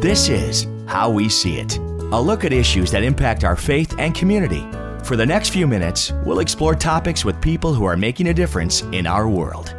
This is How We See It, a look at issues that impact our faith and community. For the next few minutes, we'll explore topics with people who are making a difference in our world.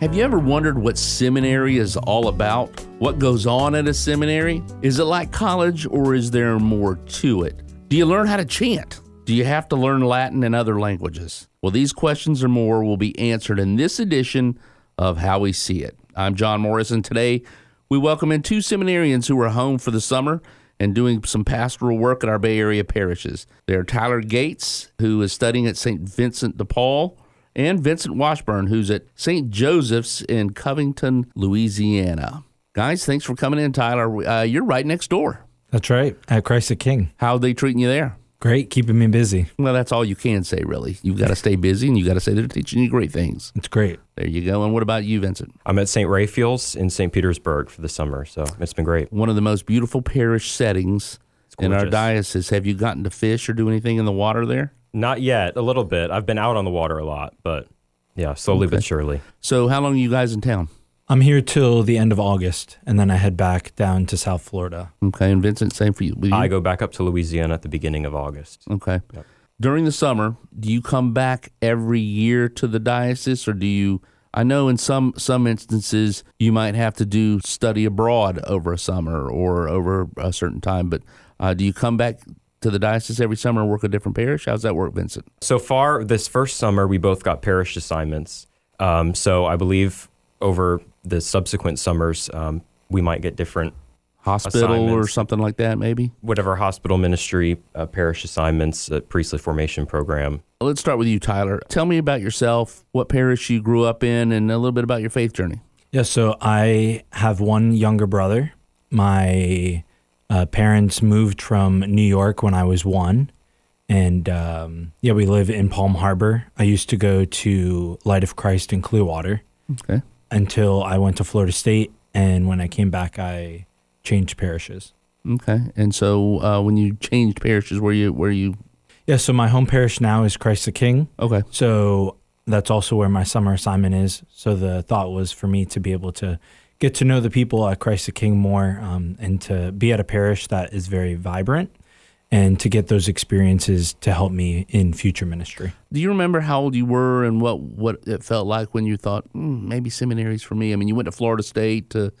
Have you ever wondered what seminary is all about? What goes on at a seminary? Is it like college or is there more to it? Do you learn how to chant? Do you have to learn Latin and other languages? Well, these questions and more will be answered in this edition of How We See It. I'm John Morris, and today we welcome in two seminarians who are home for the summer and doing some pastoral work at our Bay Area parishes. They're Tyler Gates, who is studying at St. Vincent de Paul, and Vincent Washburn, who's at St. Joseph's in Covington, Louisiana. Guys, thanks for coming in, Tyler. Uh, you're right next door. That's right. At Christ the King. How are they treating you there? Great, keeping me busy. Well, that's all you can say, really. You've got to stay busy and you've got to say they're teaching you great things. It's great. There you go. And what about you, Vincent? I'm at St. Raphael's in St. Petersburg for the summer, so it's been great. One of the most beautiful parish settings in our diocese. Have you gotten to fish or do anything in the water there? Not yet, a little bit. I've been out on the water a lot, but yeah, slowly but surely. So, how long are you guys in town? I'm here till the end of August, and then I head back down to South Florida. Okay, and Vincent, same for you. Will you? I go back up to Louisiana at the beginning of August. Okay. During the summer, do you come back every year to the diocese, or do you? I know in some some instances you might have to do study abroad over a summer or over a certain time, but uh, do you come back to the diocese every summer and work a different parish? How's that work, Vincent? So far, this first summer, we both got parish assignments. Um, so I believe over the subsequent summers, um, we might get different, Hospital or something like that, maybe. whatever hospital ministry, uh, parish assignments, uh, priestly formation program. Let's start with you, Tyler. Tell me about yourself, what parish you grew up in, and a little bit about your faith journey. Yeah, so I have one younger brother. My uh, parents moved from New York when I was one. And um, yeah, we live in Palm Harbor. I used to go to Light of Christ in Clearwater Okay. Until I went to Florida State. And when I came back, I changed parishes. Okay. And so uh, when you changed parishes, were you were you Yeah, so my home parish now is Christ the King. okay? So that's also where my summer assignment is. So the thought was for me to be able to get to know the people at Christ the King more um, and to be at a parish that is very vibrant and to get those experiences to help me in future ministry. Do you remember how old you were and what what it felt like when you thought mm, maybe seminaries for me? I mean, you went to Florida State to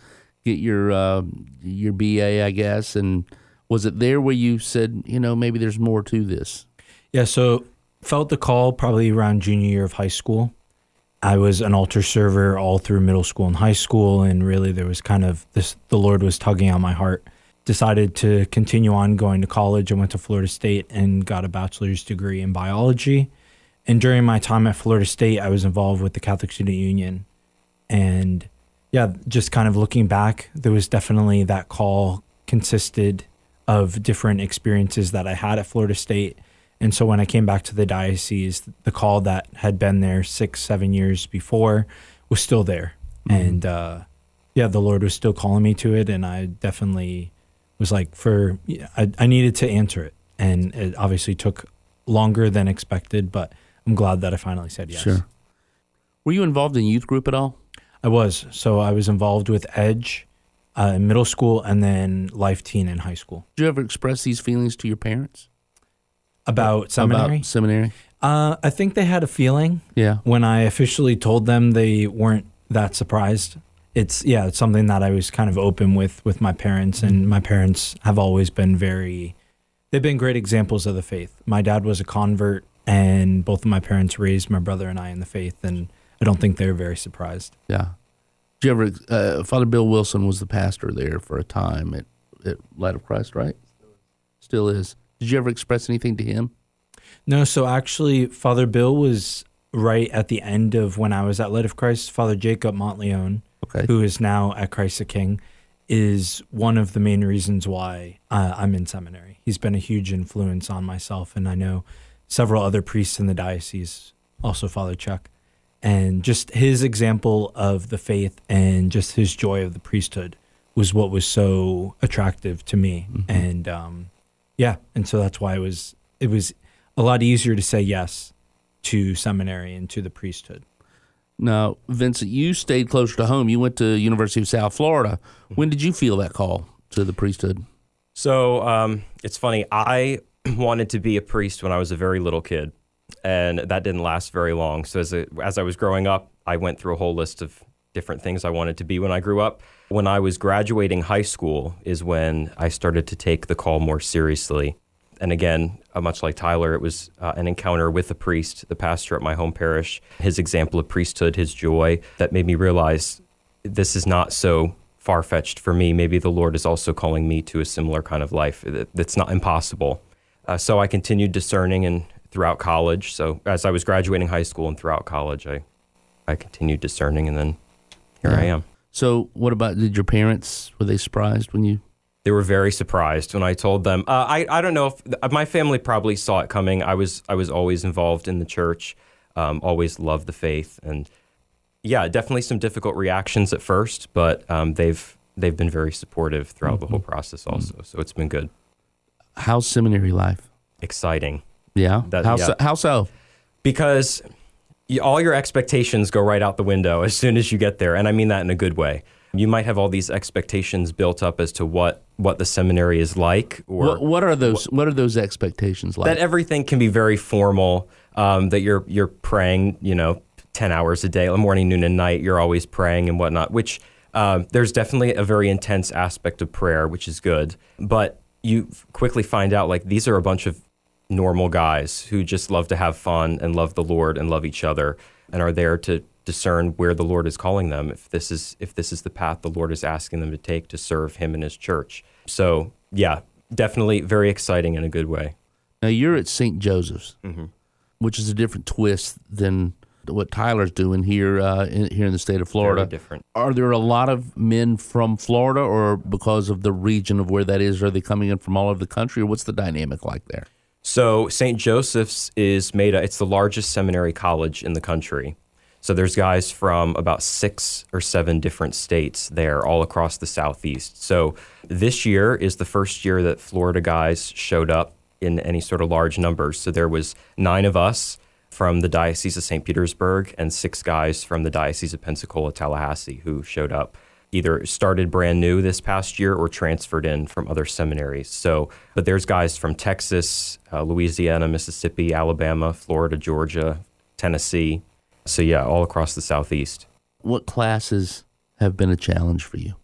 get your uh, your BA, I guess, and was it there where you said, you know, maybe there's more to this? Yeah, so felt the call probably around junior year of high school. I was an altar server all through middle school and high school, and really there was kind of this the Lord was tugging on my heart. Decided to continue on going to college. I went to Florida State and got a bachelor's degree in biology. And during my time at Florida State, I was involved with the Catholic Student Union. And yeah, just kind of looking back, there was definitely that call consisted of different experiences that I had at Florida State. And so when I came back to the diocese, the call that had been there six, seven years before was still there. And uh, yeah, the Lord was still calling me to it. And I definitely was like, for, I, I needed to answer it. And it obviously took longer than expected, but I'm glad that I finally said yes. Sure. Were you involved in youth group at all? I was. So I was involved with Edge uh, in middle school and then Life Teen in high school. Did you ever express these feelings to your parents About seminary? about seminary? uh, I think they had a feeling. Yeah. When I officially told them, they weren't that surprised. It's yeah, it's something that I was kind of open with with my parents, and my parents have always been very. They've been great examples of the faith. My dad was a convert, and both of my parents raised my brother and I in the faith, and I don't think they were very surprised. Yeah. Did you ever? Uh, Father Bill Wilson was the pastor there for a time at, at Light of Christ, right? Still is. Did you ever express anything to him? No, so actually, Father Bill was right at the end of when I was at Light of Christ. Father Jacob Montleone, Okay. who is now at Christ the King, is one of the main reasons why uh, I'm in seminary. He's been a huge influence on myself, and I know several other priests in the diocese, also Father Chuck. And just his example of the faith and just his joy of the priesthood was what was so attractive to me. And um, yeah, and so that's why it was it was a lot easier to say yes to seminary and to the priesthood. Now, Vincent, you stayed closer to home. You went to University of South Florida. When did you feel that call to the priesthood? So um, it's funny. I wanted to be a priest when I was a very little kid, and that didn't last very long. So as a, as I was growing up, I went through a whole list of different things I wanted to be when I grew up. When I was graduating high school, is when I started to take the call more seriously. And again, uh, much like Tyler, it was uh, an encounter with a priest, the pastor at my home parish, his example of priesthood, his joy, that made me realize this is not so far fetched for me. Maybe the Lord is also calling me to a similar kind of life that's not impossible. Uh, so I continued discerning and throughout college. So as I was graduating high school and throughout college, I, I continued discerning, and then here Yeah. I am. So, what about did your parents were they surprised when you? They were very surprised when I told them. Uh, I I don't know if my family probably saw it coming. I was I was always involved in the church, um, always loved the faith, and yeah, definitely some difficult reactions at first, but um, they've they've been very supportive throughout the whole process also. So it's been good, How's seminary life? exciting Yeah. That- how yeah. so? How so? because y all your expectations go right out the window as soon as you get there, and I mean that in a good way. You might have all these expectations built up as to what what the seminary is like, or What, what are those? What are those expectations like? that everything can be very formal. Um, that you're you're praying, you know, ten hours a day, morning, noon, and night. You're always praying and whatnot. Which um, there's definitely a very intense aspect of prayer, which is good. But you quickly find out like these are a bunch of normal guys who just love to have fun and love the Lord and love each other and are there to discern where the Lord is calling them if this is if this is the path the Lord is asking them to take to serve him and his church. So, yeah, definitely very exciting in a good way. now you're at St. Joseph's, Mm-hmm. which is a different twist than what Tyler's doing here uh, in, here in the state of Florida. Very different. Are there a lot of men from Florida, or because of the region of where that is, are they coming in from all over the country, or what's the dynamic like there? So St. Joseph's is made. It's the largest seminary college in the country. So there's guys from about six or seven different states there, all across the southeast. So this year is the first year that Florida guys showed up in any sort of large numbers. So there was nine of us from the Diocese of St. Petersburg and six guys from the Diocese of Pensacola, Tallahassee, who showed up. Either started brand new this past year or transferred in from other seminaries. So, but there's guys from Texas, uh, Louisiana, Mississippi, Alabama, Florida, Georgia, Tennessee. So, yeah, all across the Southeast. What classes have been a challenge for you?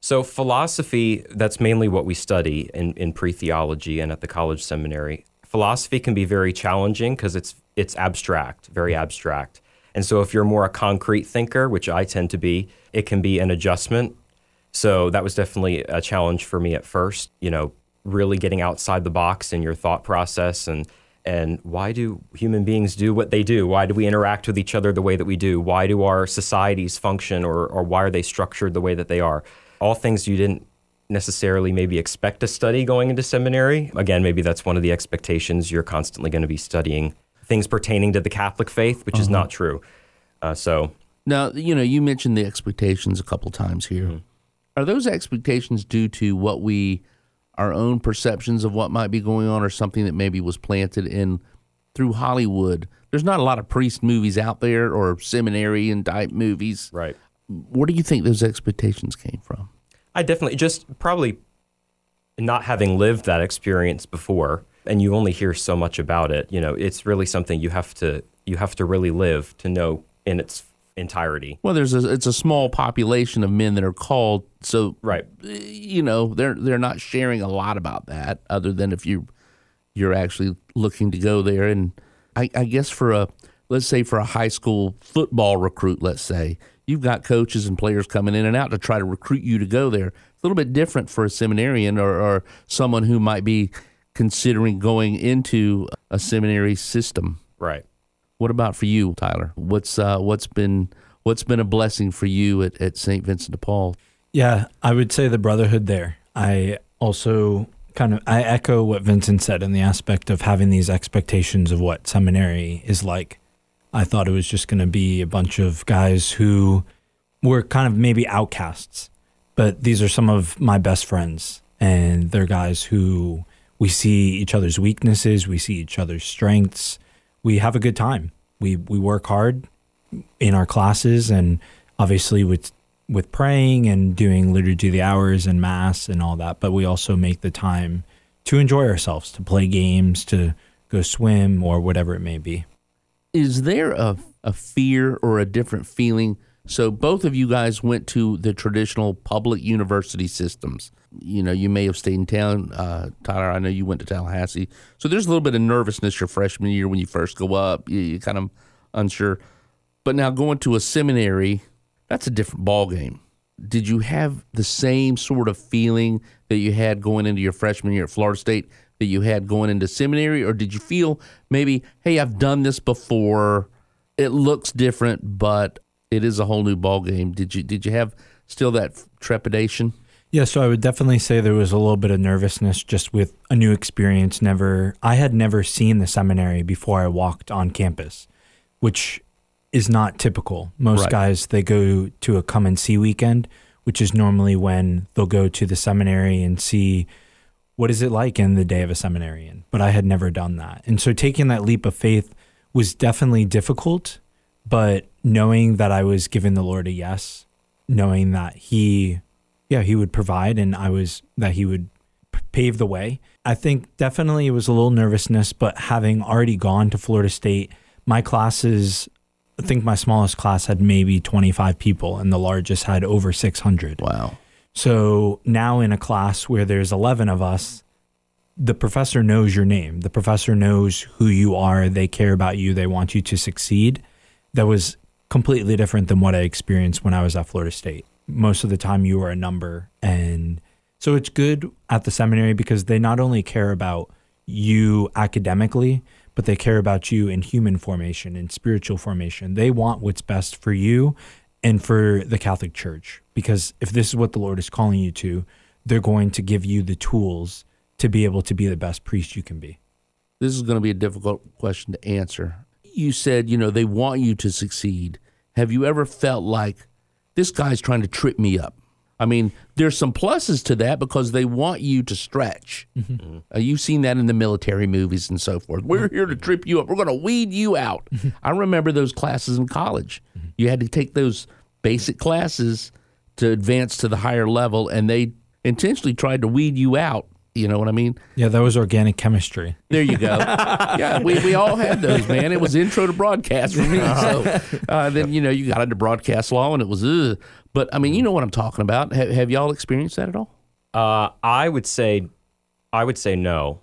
So, philosophy, that's mainly what we study in, in pre theology and at the college seminary. Philosophy can be very challenging because it's, it's abstract, very abstract. And so, if you're more a concrete thinker, which I tend to be, it can be an adjustment. So, that was definitely a challenge for me at first, you know, really getting outside the box in your thought process and and why do human beings do what they do? Why do we interact with each other the way that we do? Why do our societies function or, or why are they structured the way that they are? All things you didn't necessarily maybe expect to study going into seminary. Again, maybe that's one of the expectations. You're constantly going to be studying things pertaining to the Catholic faith, which is not true. Uh, so, Now, you know, you mentioned the expectations a couple times here. Mm-hmm. Are those expectations due to what we, our own perceptions of what might be going on, or something that maybe was planted in through Hollywood? There's not a lot of priest movies out there or seminary and type movies. right. Where do you think those expectations came from? I definitely just probably not having lived that experience before and you only hear so much about it, you know, it's really something you have to you have to really live to know in its entirety. Well, there's a, it's a small population of men that are called, so Right. Eh, you know they're they're not sharing a lot about that, other than if you you're actually looking to go there. And I, I guess for a let's say for a high school football recruit, let's say you've got coaches and players coming in and out to try to recruit you to go there. It's a little bit different for a seminarian or, or someone who might be considering going into a seminary system. Right. What about for you, Tyler? What's uh, what's been what's been a blessing for you at, at St. Vincent de Paul? Yeah, I would say the brotherhood there. I also kind of I echo what Vincent said in the aspect of having these expectations of what seminary is like. I thought it was just going to be a bunch of guys who were kind of maybe outcasts, but these are some of my best friends and they're guys who we see each other's weaknesses, we see each other's strengths. We have a good time. We we work hard in our classes and obviously with with praying and doing liturgy the hours and mass and all that, but we also make the time to enjoy ourselves, to play games, to go swim or whatever it may be. Is there a, a fear or a different feeling? So both of you guys went to the traditional public university systems. You know, you may have stayed in town. Uh, Tyler, I know you went to Tallahassee. So there's a little bit of nervousness your freshman year when you first go up. You, you're kind of unsure. But now going to a seminary, that's a different ball game. Did you have the same sort of feeling that you had going into your freshman year at Florida State that you had going into seminary, or did you feel maybe, hey, I've done this before, it looks different, but it is a whole new ball game? Did you did you have still that trepidation? Yeah, so I would definitely say there was a little bit of nervousness just with a new experience. Never, I had never seen the seminary before I walked on campus, which is not typical. Most Right. guys they go to a come and see weekend, which is normally when they'll go to the seminary and see what is it like in the day of a seminarian. But I had never done that, and so taking that leap of faith was definitely difficult. But knowing that I was giving the Lord a yes, knowing that He yeah, he would provide and I was that he would pave the way. I think definitely it was a little nervousness, but having already gone to Florida State, my classes, I think my smallest class had maybe 25 people and the largest had over 600. Wow. So now in a class where there's 11 of us, the professor knows your name. The professor knows who you are. They care about you. They want you to succeed. That was completely different than what I experienced when I was at Florida State. Most of the time, you are a number. And so it's good at the seminary because they not only care about you academically, but they care about you in human formation and spiritual formation. They want what's best for you and for the Catholic Church. Because if this is what the Lord is calling you to, they're going to give you the tools to be able to be the best priest you can be. This is going to be a difficult question to answer. You said, you know, they want you to succeed. Have you ever felt like this guy's trying to trip me up? I mean, there's some pluses to that because they want you to stretch. Mm-hmm. Mm-hmm. Uh, you've seen that in the military movies and so forth. We're here to trip you up. We're going to weed you out. Mm-hmm. I remember those classes in college. You had to take those basic classes to advance to the higher level, and they intentionally tried to weed you out. You know what I mean? Yeah, that was organic chemistry. There you go. yeah, we, we all had those, man. It was intro to broadcast for me. So uh, then, you know, you got into broadcast law and it was, ugh. But I mean, you know what I'm talking about. Have, have y'all experienced that at all? Uh, I would say, I would say no.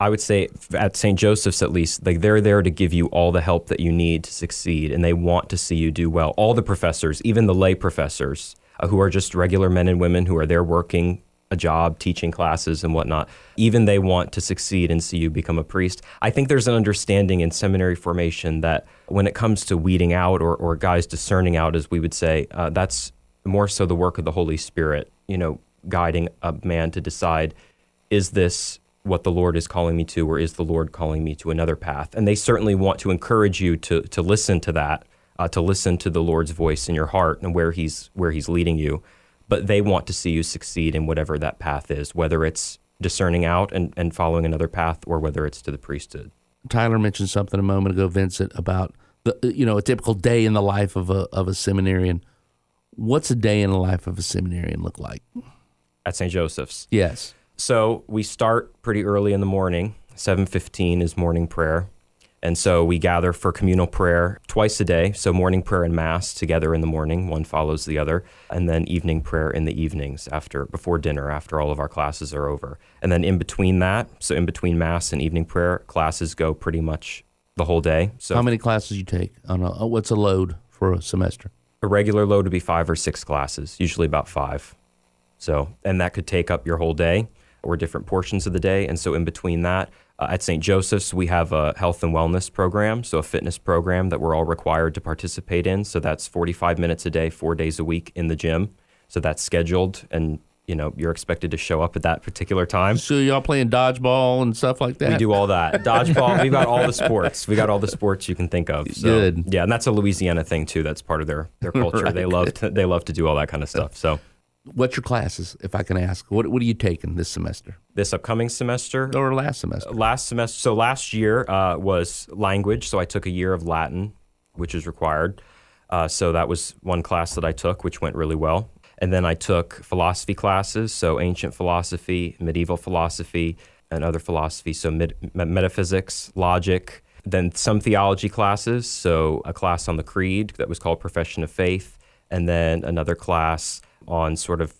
I would say at St. Joseph's at least, like they're there to give you all the help that you need to succeed, and they want to see you do well. All the professors, even the lay professors, uh, who are just regular men and women who are there working a job, teaching classes and whatnot, even they want to succeed and see you become a priest. I think there's an understanding in seminary formation that when it comes to weeding out or, or guys discerning out, as we would say, uh, that's more so the work of the Holy Spirit, you know, guiding a man to decide, is this what the Lord is calling me to, or is the Lord calling me to another path? And they certainly want to encourage you to to listen to that, uh, to listen to the Lord's voice in your heart and where He's where He's leading you. But they want to see you succeed in whatever that path is, whether it's discerning out and, and following another path, or whether it's to the priesthood. Tyler mentioned something a moment ago, Vincent, about the you know a typical day in the life of a of a seminarian. What's a day in the life of a seminarian look like? At St. Joseph's. Yes. So we start pretty early in the morning. 7:15 is morning prayer. And so we gather for communal prayer twice a day. So morning prayer and mass together in the morning, one follows the other, and then evening prayer in the evenings after before dinner after all of our classes are over. And then in between that, so in between mass and evening prayer, classes go pretty much the whole day. So How many classes you take on a, uh, what's a load for a semester? a regular load would be 5 or 6 classes, usually about 5. So, and that could take up your whole day or different portions of the day. And so, in between that, uh, at St. Joseph's, we have a health and wellness program, so a fitness program that we're all required to participate in. So, that's 45 minutes a day, four days a week in the gym. So, that's scheduled, and you know, you're expected to show up at that particular time. So y'all playing dodgeball and stuff like that? We do all that. Dodgeball. We've got all the sports. We got all the sports you can think of. So, Good. Yeah, and that's a Louisiana thing too. That's part of their their culture. They love to, they love to do all that kind of stuff. So What's your classes, if I can ask? What What are you taking this semester this upcoming semester, or last semester? last semester, so last year uh, was language. So I took a year of Latin, which is required. Uh, so that was one class that I took, which went really well. And then I took philosophy classes, so ancient philosophy, medieval philosophy, and other philosophy, so med- metaphysics, logic. Then some theology classes, so a class on the creed that was called Profession of Faith, and then another class on sort of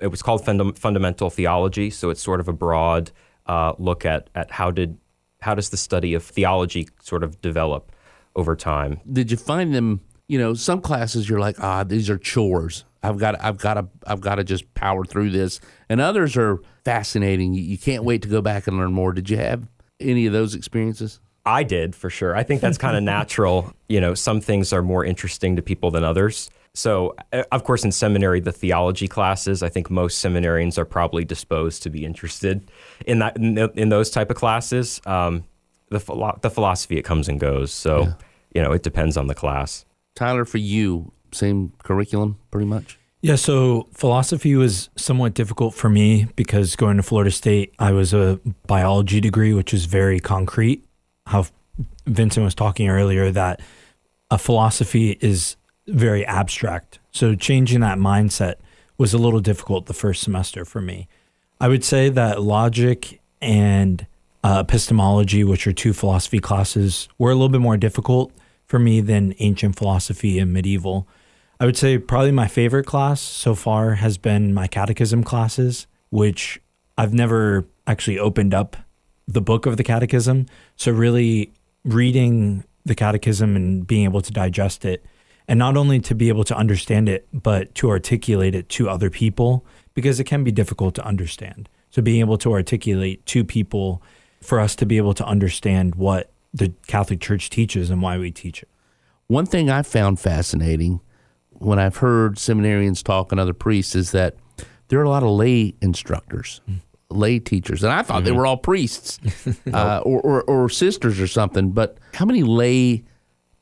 it was called funda- fundamental theology, so it's sort of a broad uh, look at at how did how does the study of theology sort of develop over time. Did you find them? You know, some classes you're like, ah, these are chores. I've got, I've got to, I've got to just power through this. And others are fascinating. You can't wait to go back and learn more. Did you have any of those experiences? I did for sure. I think that's kind of natural. You know, some things are more interesting to people than others. So, uh, of course, in seminary, the theology classes, I think most seminarians are probably disposed to be interested in that in, in those type of classes. Um, the philo- the philosophy it comes and goes. So, yeah. you know, it depends on the class. Tyler, for you, same curriculum, pretty much. Yeah, so philosophy was somewhat difficult for me because going to Florida State, I was a biology degree, which is very concrete. How Vincent was talking earlier that a philosophy is very abstract. So changing that mindset was a little difficult the first semester for me. I would say that logic and uh, epistemology, which are two philosophy classes, were a little bit more difficult for me than ancient philosophy and medieval. I would say probably my favorite class so far has been my catechism classes, which I've never actually opened up the book of the catechism. So, really reading the catechism and being able to digest it and not only to be able to understand it, but to articulate it to other people because it can be difficult to understand. So being able to articulate to people for us to be able to understand what the Catholic Church teaches and why we teach it. One thing I found fascinating when I've heard seminarians talk and other priests is that there are a lot of lay instructors, mm. lay teachers, and I thought mm-hmm. they were all priests uh, or, or, or sisters or something. But how many lay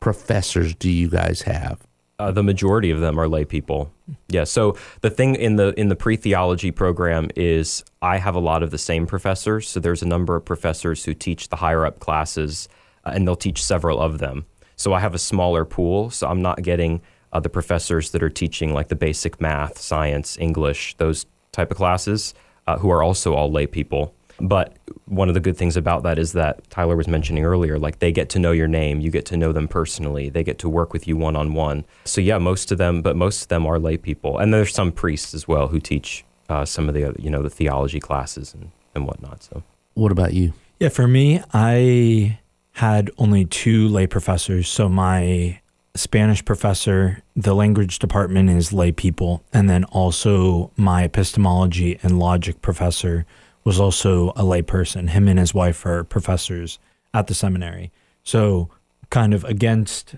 professors do you guys have? Uh, the majority of them are lay people. Yeah. So the thing in the in the pre theology program is I have a lot of the same professors. So there's a number of professors who teach the higher up classes, uh, and they'll teach several of them. So I have a smaller pool. So I'm not getting uh, the professors that are teaching like the basic math, science, English, those type of classes, uh, who are also all lay people. But one of the good things about that is that Tyler was mentioning earlier, like they get to know your name, you get to know them personally, they get to work with you one on one. So yeah, most of them, but most of them are lay people, and there's some priests as well who teach uh, some of the you know the theology classes and and whatnot. So what about you? Yeah, for me, I had only two lay professors. So my Spanish professor, the language department is lay people, and then also my epistemology and logic professor was also a layperson. Him and his wife are professors at the seminary. So, kind of against,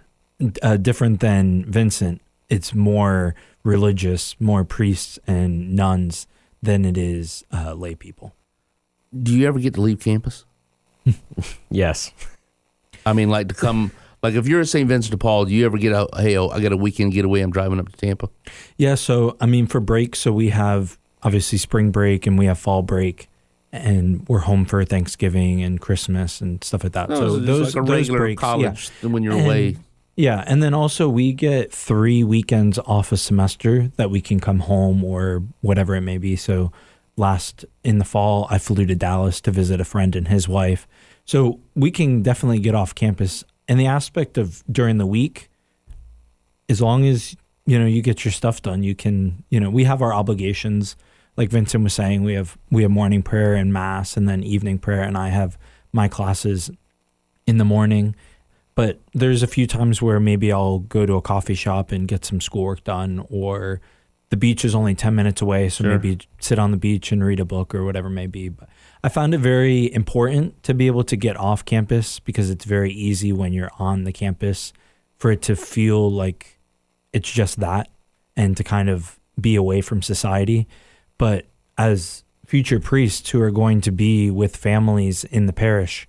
uh, different than Vincent, it's more religious, more priests and nuns than it is uh, lay people. Do you ever get to leave campus? yes. I mean, like to come. Like if you're at St. Vincent de Paul, do you ever get a hey, oh, I got a weekend getaway, I'm driving up to Tampa? Yeah, so I mean for break, so we have obviously spring break and we have fall break and we're home for Thanksgiving and Christmas and stuff like that. No, so those like those breaks, college yeah. when you're and, away. Yeah, and then also we get three weekends off a semester that we can come home or whatever it may be. So last in the fall, I flew to Dallas to visit a friend and his wife. So we can definitely get off campus. And the aspect of during the week, as long as you know you get your stuff done, you can. You know, we have our obligations like Vincent was saying, we have we have morning prayer and mass, and then evening prayer, and I have my classes in the morning. But there's a few times where maybe I'll go to a coffee shop and get some schoolwork done, or the beach is only ten minutes away, so sure. maybe sit on the beach and read a book or whatever it may be. But I found it very important to be able to get off campus because it's very easy when you're on the campus for it to feel like it's just that and to kind of be away from society. But as future priests who are going to be with families in the parish,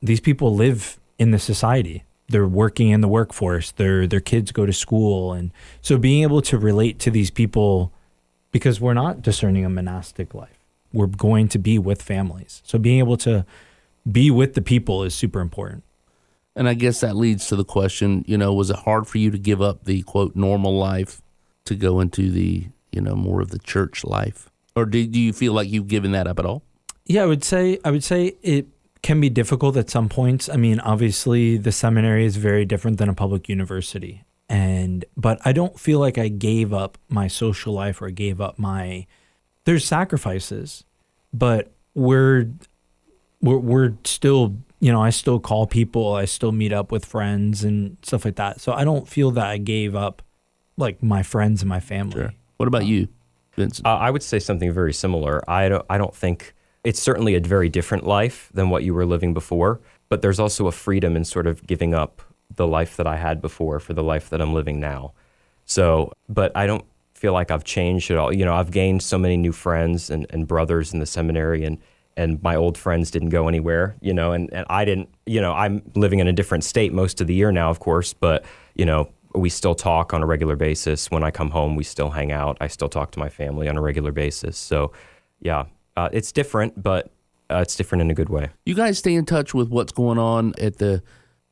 these people live in the society. They're working in the workforce. Their their kids go to school, and so being able to relate to these people, because we're not discerning a monastic life. We're going to be with families. So being able to be with the people is super important. And I guess that leads to the question, you know, was it hard for you to give up the quote normal life to go into the, you know, more of the church life? Or do, do you feel like you've given that up at all? Yeah, I would say I would say it can be difficult at some points. I mean, obviously the seminary is very different than a public university. And but I don't feel like I gave up my social life or gave up my there's sacrifices, but we're we're we're still you know, I still call people, I still meet up with friends and stuff like that. So I don't feel that I gave up like my friends and my family. Sure. What about you, Vincent? Uh, I would say something very similar. I don't, I don't think it's certainly a very different life than what you were living before, but there's also a freedom in sort of giving up the life that I had before for the life that I'm living now. So, but I don't feel like I've changed at all. You know, I've gained so many new friends and, and brothers in the seminary and and my old friends didn't go anywhere, you know, and, and I didn't, you know, I'm living in a different state most of the year now, of course, but, you know, we still talk on a regular basis. When I come home, we still hang out. I still talk to my family on a regular basis. So, yeah, uh, it's different, but uh, it's different in a good way. You guys stay in touch with what's going on at the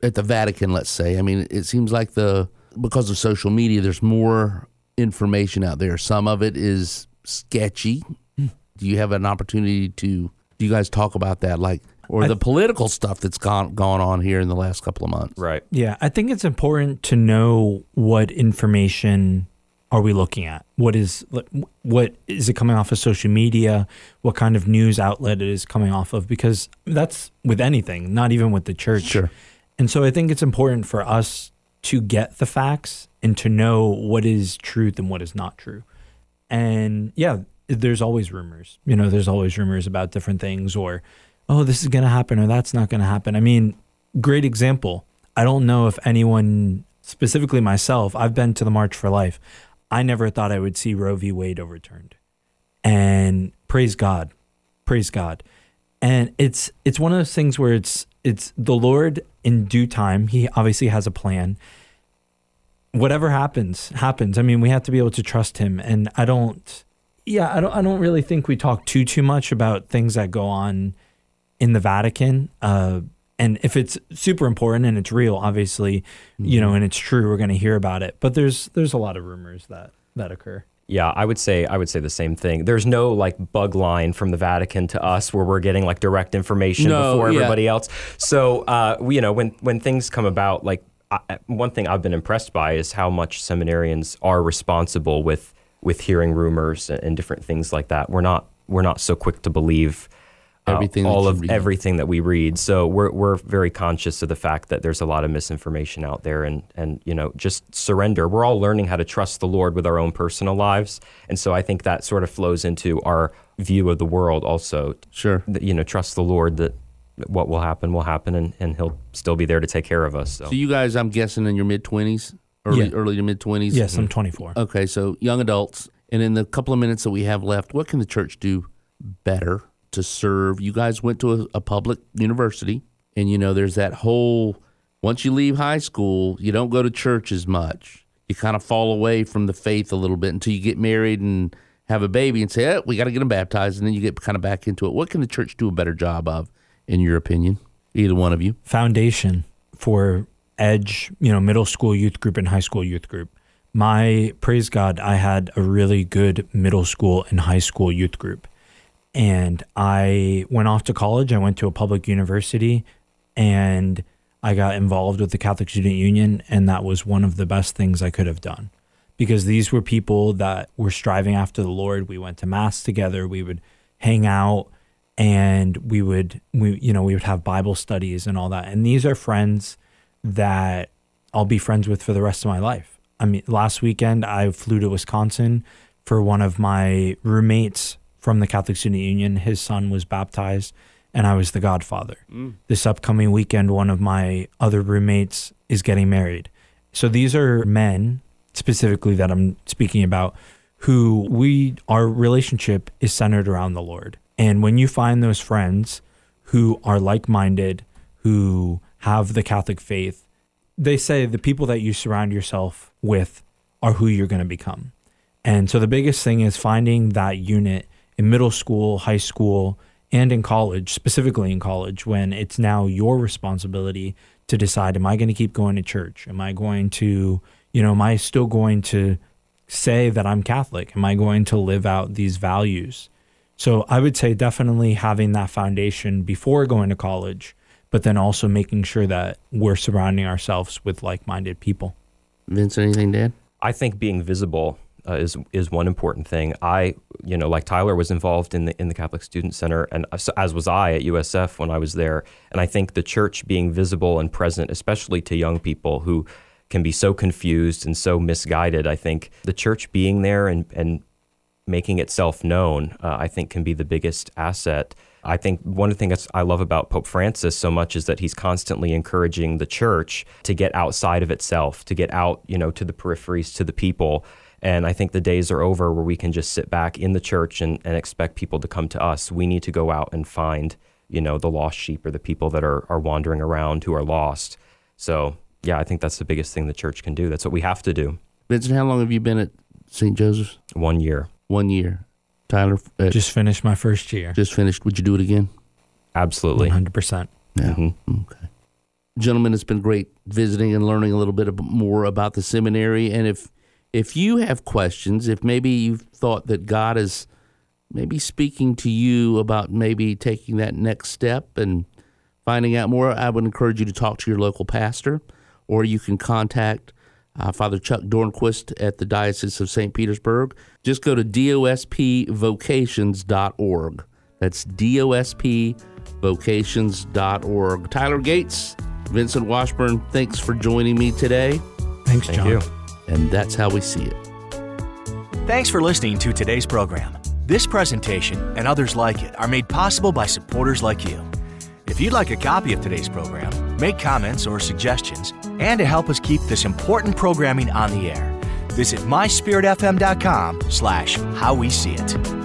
at the Vatican, let's say. I mean, it seems like the because of social media, there's more information out there. Some of it is sketchy. Do you have an opportunity to do you guys talk about that, like, or the political stuff that's gone gone on here in the last couple of months? Right. Yeah, I think it's important to know what information are we looking at? What is what is it coming off of social media? What kind of news outlet it is coming off of? Because that's with anything, not even with the church. Sure. And so I think it's important for us to get the facts and to know what is truth and what is not true. And yeah, there's always rumors. You know, there's always rumors about different things or, oh, this is going to happen or that's not going to happen. I mean, great example. I don't know if anyone, specifically myself, I've been to the March for Life. I never thought I would see Roe v. Wade overturned. And praise God. Praise God. And it's it's one of those things where it's it's the Lord in due time. He obviously has a plan. Whatever happens, happens. I mean, we have to be able to trust him. And I don't yeah, I don't I don't really think we talk too too much about things that go on in the Vatican. Uh, and if it's super important and it's real, obviously, mm-hmm. you know, mm-hmm. and it's true, we're going to hear about it. But there's there's a lot of rumors that that occur. Yeah, I would say I would say the same thing. There's no like bug line from the Vatican to us where we're getting like direct information no, before everybody yeah. else. So, uh, we, you know, when when things come about, like I, one thing I've been impressed by is how much seminarians are responsible with with hearing rumors and different things like that. We're not we're not so quick to believe uh, everything all of read. everything that we read. So we're we're very conscious of the fact that there's a lot of misinformation out there, and and you know just surrender. We're all learning how to trust the Lord with our own personal lives, and so I think that sort of flows into our view of the world also. Sure, you know, trust the Lord that what will happen will happen, and, and He'll still be there to take care of us. So, so you guys, I'm guessing, in your mid twenties early yeah. early to mid twenties. Yes, I'm mm-hmm. 24. Okay, so young adults. And in the couple of minutes that we have left, what can the church do better to serve? You guys went to a, a public university, and you know there's that whole. Once you leave high school, you don't go to church as much. You kind of fall away from the faith a little bit until you get married and have a baby and say, oh, we got to get them baptized. And then you get kind of back into it. What can the church do a better job of, in your opinion? Either one of you. Foundation for Edge, you know, middle school youth group and high school youth group. My praise God, I had a really good middle school and high school youth group. And I went off to college. I went to a public university and I got involved with the Catholic Student Union. And that was one of the best things I could have done because these were people that were striving after the Lord. We went to Mass together, we would hang out and we would we you know we would have bible studies and all that and these are friends that I'll be friends with for the rest of my life. I mean, last weekend I flew to Wisconsin for one of my roommates from the Catholic Student Union. His son was baptized, and I was the godfather. Mm. This upcoming weekend, one of my other roommates is getting married. So these are men specifically that I'm speaking about who we our relationship is centered around the Lord. And when you find those friends who are like-minded, who have the Catholic faith, they say the people that you surround yourself with are who you're going to become. And so the biggest thing is finding that unit in middle school, high school, and in college, specifically in college, when it's now your responsibility to decide am I going to keep going to church? Am I going to, you know, am I still going to say that I'm Catholic? Am I going to live out these values? So I would say definitely having that foundation before going to college, but then also making sure that we're surrounding ourselves with like minded people. Vince, anything, Dad? I think being visible uh, is is one important thing. I, you know, like Tyler was involved in the in the Catholic Student Center, and as was I at USF when I was there. And I think the church being visible and present, especially to young people who can be so confused and so misguided. I think the church being there and and making itself known, uh, I think, can be the biggest asset. I think one of the things I love about Pope Francis so much is that he's constantly encouraging the church to get outside of itself, to get out, you know, to the peripheries, to the people. And I think the days are over where we can just sit back in the church and, and expect people to come to us. We need to go out and find, you know, the lost sheep or the people that are, are wandering around who are lost. So, yeah, I think that's the biggest thing the church can do. That's what we have to do. Vincent, how long have you been at St. Joseph's? One year. One year. Tyler? Uh, just finished my first year. Just finished. Would you do it again? Absolutely. 100%. Yeah. Mm-hmm. Okay. Gentlemen, it's been great visiting and learning a little bit more about the seminary. And if if you have questions, if maybe you've thought that God is maybe speaking to you about maybe taking that next step and finding out more, I would encourage you to talk to your local pastor, or you can contact uh, Father Chuck Dornquist at the Diocese of St. Petersburg. Just go to dospvocations.org. That's dospvocations.org. Tyler Gates, Vincent Washburn, thanks for joining me today. Thanks, John. Thank you. And that's how we see it. Thanks for listening to today's program. This presentation and others like it are made possible by supporters like you. If you'd like a copy of today's program, make comments or suggestions, and to help us keep this important programming on the air, visit myspiritfm.com slash how we see it.